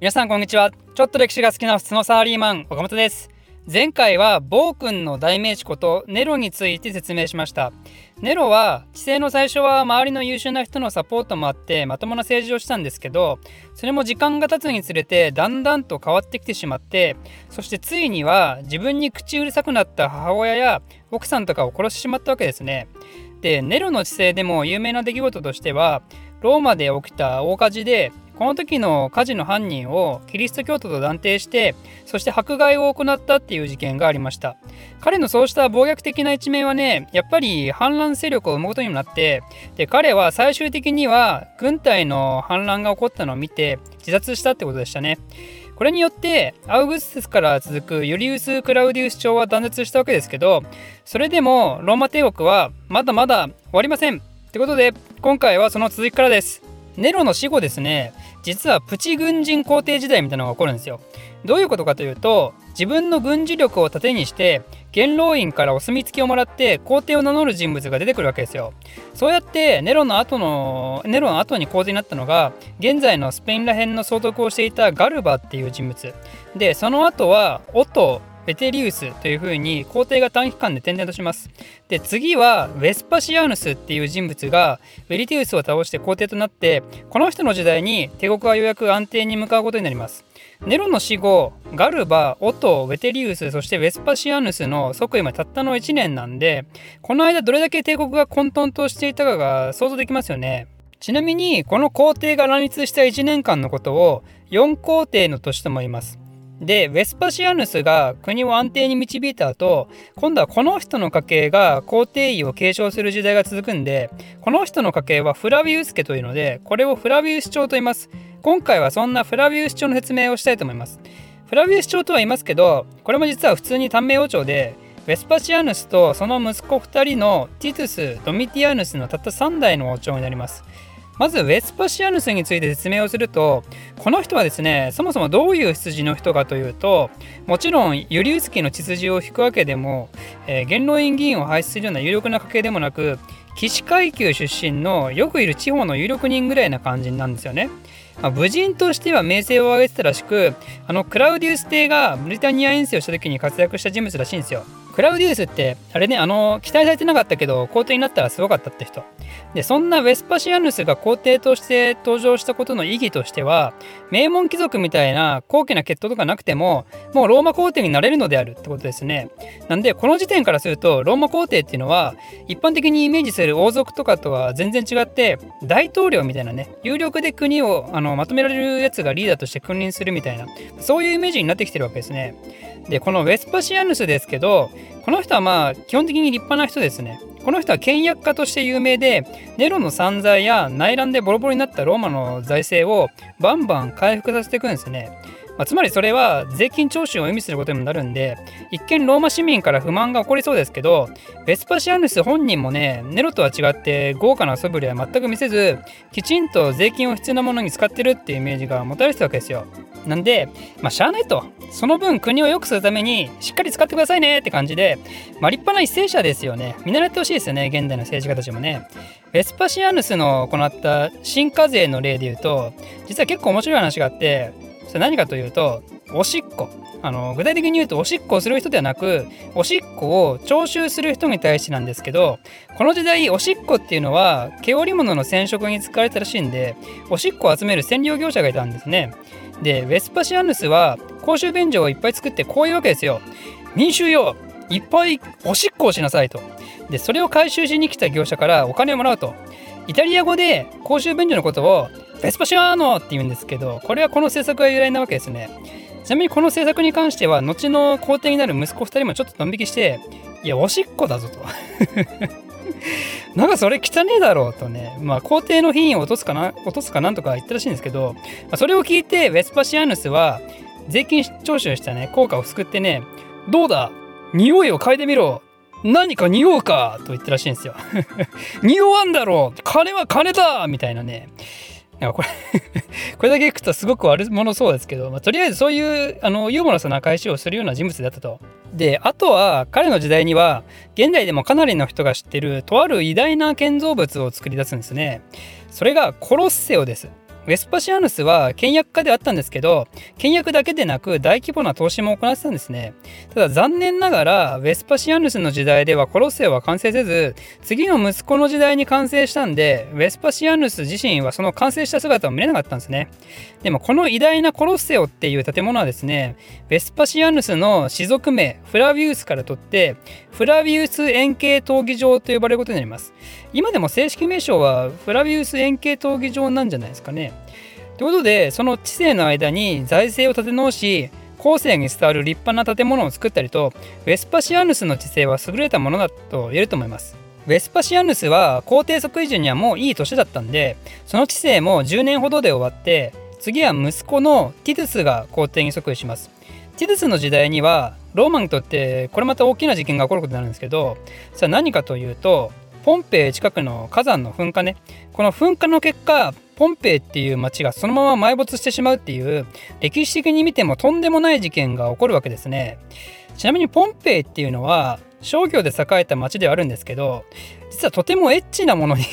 皆さんこんにちは。ちょっと歴史が好きな普通のサラリーマン岡本です。前回は暴君の代名詞ことネロについて説明しました。ネロは治世の最初は周りの優秀な人のサポートもあってまともな政治をしたんですけどそれも時間が経つにつれてだんだんと変わってきてしまってそしてついには自分に口うるさくなった母親や奥さんとかを殺してしまったわけですね。でネロの治世でも有名な出来事としてはローマで起きた大火事でこの時の火事の犯人をキリスト教徒と断定してそして迫害を行ったっていう事件がありました。彼のそうした暴虐的な一面はねやっぱり反乱勢力を生むことにもなってで彼は最終的には軍隊の反乱が起こったのを見て自殺したってことでしたね。これによってアウグステスから続くユリウス・クラウディウス朝は断絶したわけですけどそれでもローマ帝国はまだまだ終わりませんってことで今回はその続きからです。ネロの死後ですね実はプチ軍人皇帝時代みたいなのが起こるんですよ。どういうことかというと自分の軍事力を盾にして元老院からお墨付きをもらって皇帝を名乗る人物が出てくるわけですよ。そうやってネロの後のネロの後に皇帝になったのが現在のスペインら辺の総督をしていたガルバっていう人物。でその後はオトベテリウスというふうに皇帝が短期間で転々とします。で次はウェスパシアヌスっていう人物がベリティウスを倒して皇帝となってこの人の時代に帝国はようやく安定に向かうことになります。ネロの死後ガルバ、オト、ベテリウスそしてウェスパシアヌスの即位までたったの1年なんでこの間どれだけ帝国が混沌としていたかが想像できますよね。ちなみにこの皇帝が乱立した1年間のことを4皇帝の年とも言います。でウェスパシアヌスが国を安定に導いた後今度はこの人の家系が皇帝位を継承する時代が続くんでこの人の家系はフラビウス家というのでこれをフラビウス朝と言います。今回はそんなフラビウス朝の説明をしたいと思います。フラビウス朝とは言いますけどこれも実は普通に短命王朝でウェスパシアヌスとその息子2人のティトゥス・ドミティアヌスのたった3代の王朝になります。まずウェスパシアヌスについて説明をするとこの人はですねそもそもどういう羊の人かというともちろんユリウス家の血筋を引くわけでも、えー、元老院議員を輩出するような有力な家系でもなく騎士階級出身のよくいる地方の有力人ぐらいな感じなんですよね。まあ、武人としては名声を上げてたらしくあのクラウディウス帝がブリタニア遠征をした時に活躍した人物らしいんですよ。クラウディウスってあれねあの期待されてなかったけど皇帝になったらすごかったって人。でそんなウェスパシアヌスが皇帝として登場したことの意義としては名門貴族みたいな高貴な血統とかなくてももうローマ皇帝になれるのであるってことですねなんでこの時点からするとローマ皇帝っていうのは一般的にイメージする王族とかとは全然違って大統領みたいなね有力で国をあのまとめられるやつがリーダーとして君臨するみたいなそういうイメージになってきてるわけですねでこのウェスパシアヌスですけどこの人はまあ基本的に立派な人ですねこの人は倹約家として有名でネロの散財や内乱でボロボロになったローマの財政をバンバン回復させていくんですね。まあ、つまりそれは税金徴収を意味することにもなるんで一見ローマ市民から不満が起こりそうですけどベスパシアヌス本人もねネロとは違って豪華な素振りは全く見せずきちんと税金を必要なものに使ってるっていうイメージが持たれてたわけですよ。なんでまあしゃあないと。その分国を良くするためにしっかり使ってくださいねって感じでまあ立派な為政者ですよね。見習ってほしいですよね現代の政治家たちもね。ベスパシアヌスの行った新課税の例で言うと実は結構面白い話があってそれ何かというとおしっこ。あの具体的に言うとおしっこをする人ではなくおしっこを徴収する人に対してなんですけどこの時代おしっこっていうのは毛織物の染色に使われたらしいんでおしっこを集める染料業者がいたんですね。でウェスパシアヌスは公衆便所をいっぱい作ってこういうわけですよ。民衆よいっぱいおしっこをしなさいと。でそれを回収しに来た業者からお金をもらうと。イタリア語で公衆便所のことをベスパシアーノって言うんですけどこれはこの政策が由来なわけですね。ちなみにこの政策に関しては後の皇帝になる息子2人もちょっとドン引きしていやおしっこだぞと。なんかそれ汚ねえだろうとね、まあ、皇帝の品位を落とすかな、落とすかなんとか言ったらしいんですけど、まあ、それを聞いて、ウェスパシアヌスは、税金徴収したね、効果を救ってね、どうだ？匂いを嗅いでみろ。何か匂うか？と言ったらしいんですよ。匂わんだろう。金は金だ！みたいなね。なんかこれ これだけいくとすごく悪者そうですけど、まあ、とりあえずそういうあのユーモラスな返しをするような人物だったと。であとは彼の時代には現代でもかなりの人が知ってるとある偉大な建造物を作り出すんですね。それがコロッセオです。ウェスパシアヌスは倹約家であったんですけど倹約だけでなく大規模な投資も行ってたんですね。ただ残念ながらウェスパシアヌスの時代ではコロッセオは完成せず次の息子の時代に完成したんでウェスパシアヌス自身はその完成した姿を見れなかったんですね。でもこの偉大なコロッセオっていう建物はですねウェスパシアヌスの氏族名フラビウスから取ってフラビウス円形闘技場と呼ばれることになります。今でも正式名称はフラビウス円形闘技場なんじゃないですかね。ということでその知性の間に財政を立て直し後世に伝わる立派な建物を作ったりとウェスパシアヌスの知性は優れたものだと言えると思います。ウェスパシアヌスは皇帝即位時にはもういい年だったんでその知性も10年ほどで終わって次は息子のティトゥスが皇帝に即位します。ティトゥスの時代にはローマにとってこれまた大きな事件が起こることになるんですけどさあ何かというとポンペイ近くの火山の噴火ね。この噴火の結果ポンペイっていう町がそのまま埋没してしまうっていう歴史的に見てもとんでもない事件が起こるわけですね。ちなみにポンペイっていうのは商業で栄えた町ではあるんですけど実はとてもエッチなものに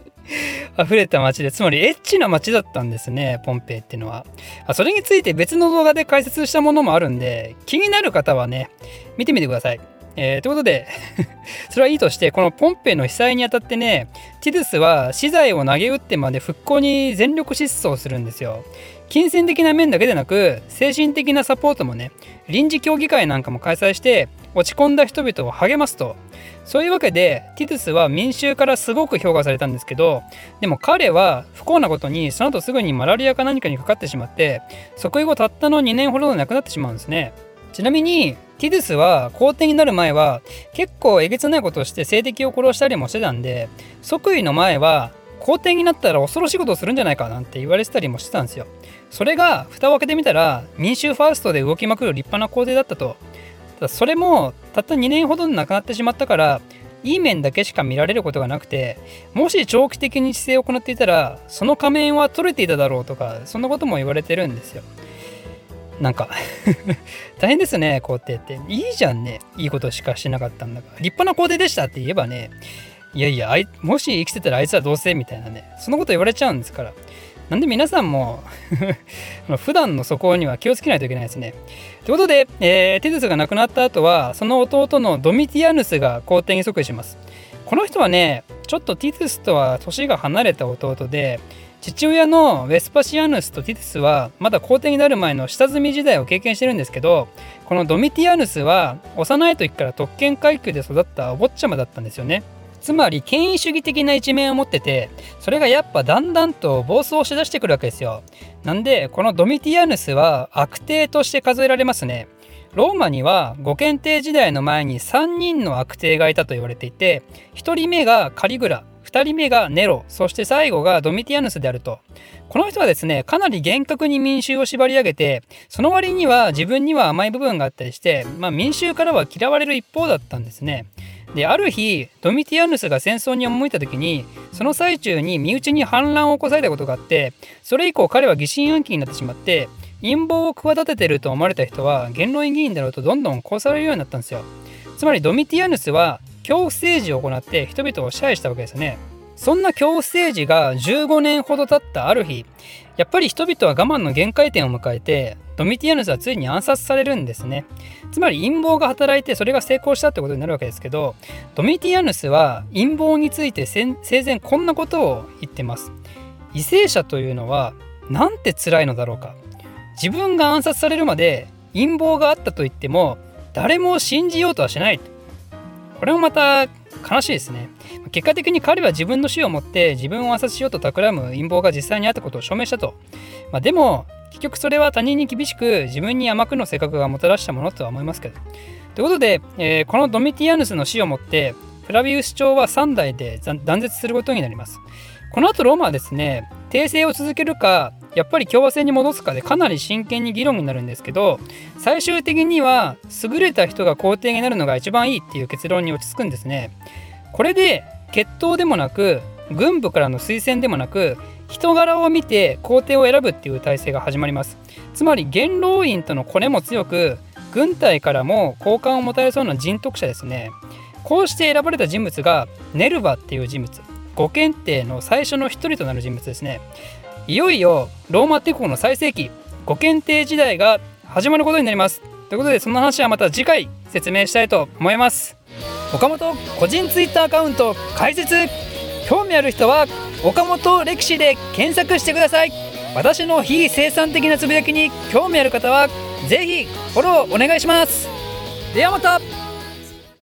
溢れた町でつまりエッチな町だったんですねポンペイっていうのは。それについて別の動画で解説したものもあるんで気になる方はね見てみてください。えー、ということで それはいいとして、このポンペイの被災にあたってね、ティドゥスは資材を投げ打ってまで復興に全力疾走するんですよ。金銭的な面だけでなく、精神的なサポートもね、臨時協議会なんかも開催して、落ち込んだ人々を励ますと。そういうわけで、ティドゥスは民衆からすごく評価されたんですけど、でも彼は不幸なことに、その後すぐにマラリアか何かにかかってしまって、即位後たったの2年ほどで亡くなってしまうんですね。ちなみに、ティドゥスは皇帝になる前は結構えげつないことをして政敵を殺したりもしてたんで即位の前は皇帝になったら恐ろしいことをするんじゃないかなんて言われてたりもしてたんですよ。それが蓋を開けてみたら民衆ファーストで動きまくる立派な皇帝だったと。ただそれもたった2年ほどで亡くなってしまったからいい面だけしか見られることがなくてもし長期的に姿勢を行っていたらその仮面は取れていただろうとかそんなことも言われてるんですよ。なんか 大変ですね、皇帝って。いいじゃんね。いいことしかしなかったんだから。立派な皇帝でしたって言えばね、いやいや、もし生きてたらあいつはどうせみたいなね、そんなこと言われちゃうんですから。なんで皆さんも 普段の素行には気をつけないといけないですね。ということで、えー、ティドゥスが亡くなった後は、その弟のドミティアヌスが皇帝に即位します。この人はね、ちょっとティドゥスとは年が離れた弟で、父親のウェスパシアヌスとティティスはまだ皇帝になる前の下積み時代を経験してるんですけどこのドミティアヌスは幼い時から特権階級で育ったお坊ちゃまだったんですよね。つまり権威主義的な一面を持っててそれがやっぱだんだんと暴走しだしてくるわけですよ。なんでこのドミティアヌスは悪帝として数えられますね。ローマには五検定時代の前に3人の悪帝がいたと言われていて1人目がカリグラ。2人目がネロ、そして最後がドミティアヌスであると。この人はですね、かなり厳格に民衆を縛り上げて、その割には自分には甘い部分があったりして、まあ、民衆からは嫌われる一方だったんですね。で、ある日、ドミティアヌスが戦争に赴いた時に、その最中に身内に反乱を起こされたことがあって、それ以降彼は疑心暗鬼になってしまって、陰謀を企ててると思われた人は元老院議員だろうとどんどん殺されるようになったんですよ。つまりドミティアヌスは恐怖政治を行って人々を支配したわけですね。そんな恐怖政治が15年ほど経ったある日、やっぱり人々は我慢の限界点を迎えて、ドミティアヌスはついに暗殺されるんですね。つまり陰謀が働いてそれが成功したってことになるわけですけど、ドミティアヌスは陰謀について生前こんなことを言ってます。為政者というのはなんて辛いのだろうか。自分が暗殺されるまで陰謀があったと言っても誰も信じようとはしない。これもまた悲しいですね。結果的に彼は自分の死をもって自分を暗殺しようと企む陰謀が実際にあったことを証明したと。まあ、でも結局それは他人に厳しく自分に甘くの性格がもたらしたものとは思いますけど。ということで、えー、このドミティアヌスの死をもってフラビウス朝は3代で断絶することになります。この後ローマはですね、訂正を続けるか、やっぱり共和制に戻すかでかなり真剣に議論になるんですけど、最終的には優れた人が皇帝になるのが一番いいっていう結論に落ち着くんですね。これで血統でもなく軍部からの推薦でもなく人柄を見て皇帝を選ぶっていう体制が始まります。つまり元老院とのコネも強く軍隊からも好感を持たれそうな人徳者ですね。こうして選ばれた人物がネルバっていう人物。五検定の最初の一人となる人物ですね。いよいよローマ帝国の最盛期ご検定時代が始まることになります。ということでその話はまた次回説明したいと思います。岡本個人ツイッターアカウント開設。興味ある人は岡本歴史で検索してください。私の非生産的なつぶやきに興味ある方はぜひフォローお願いします。ではまた。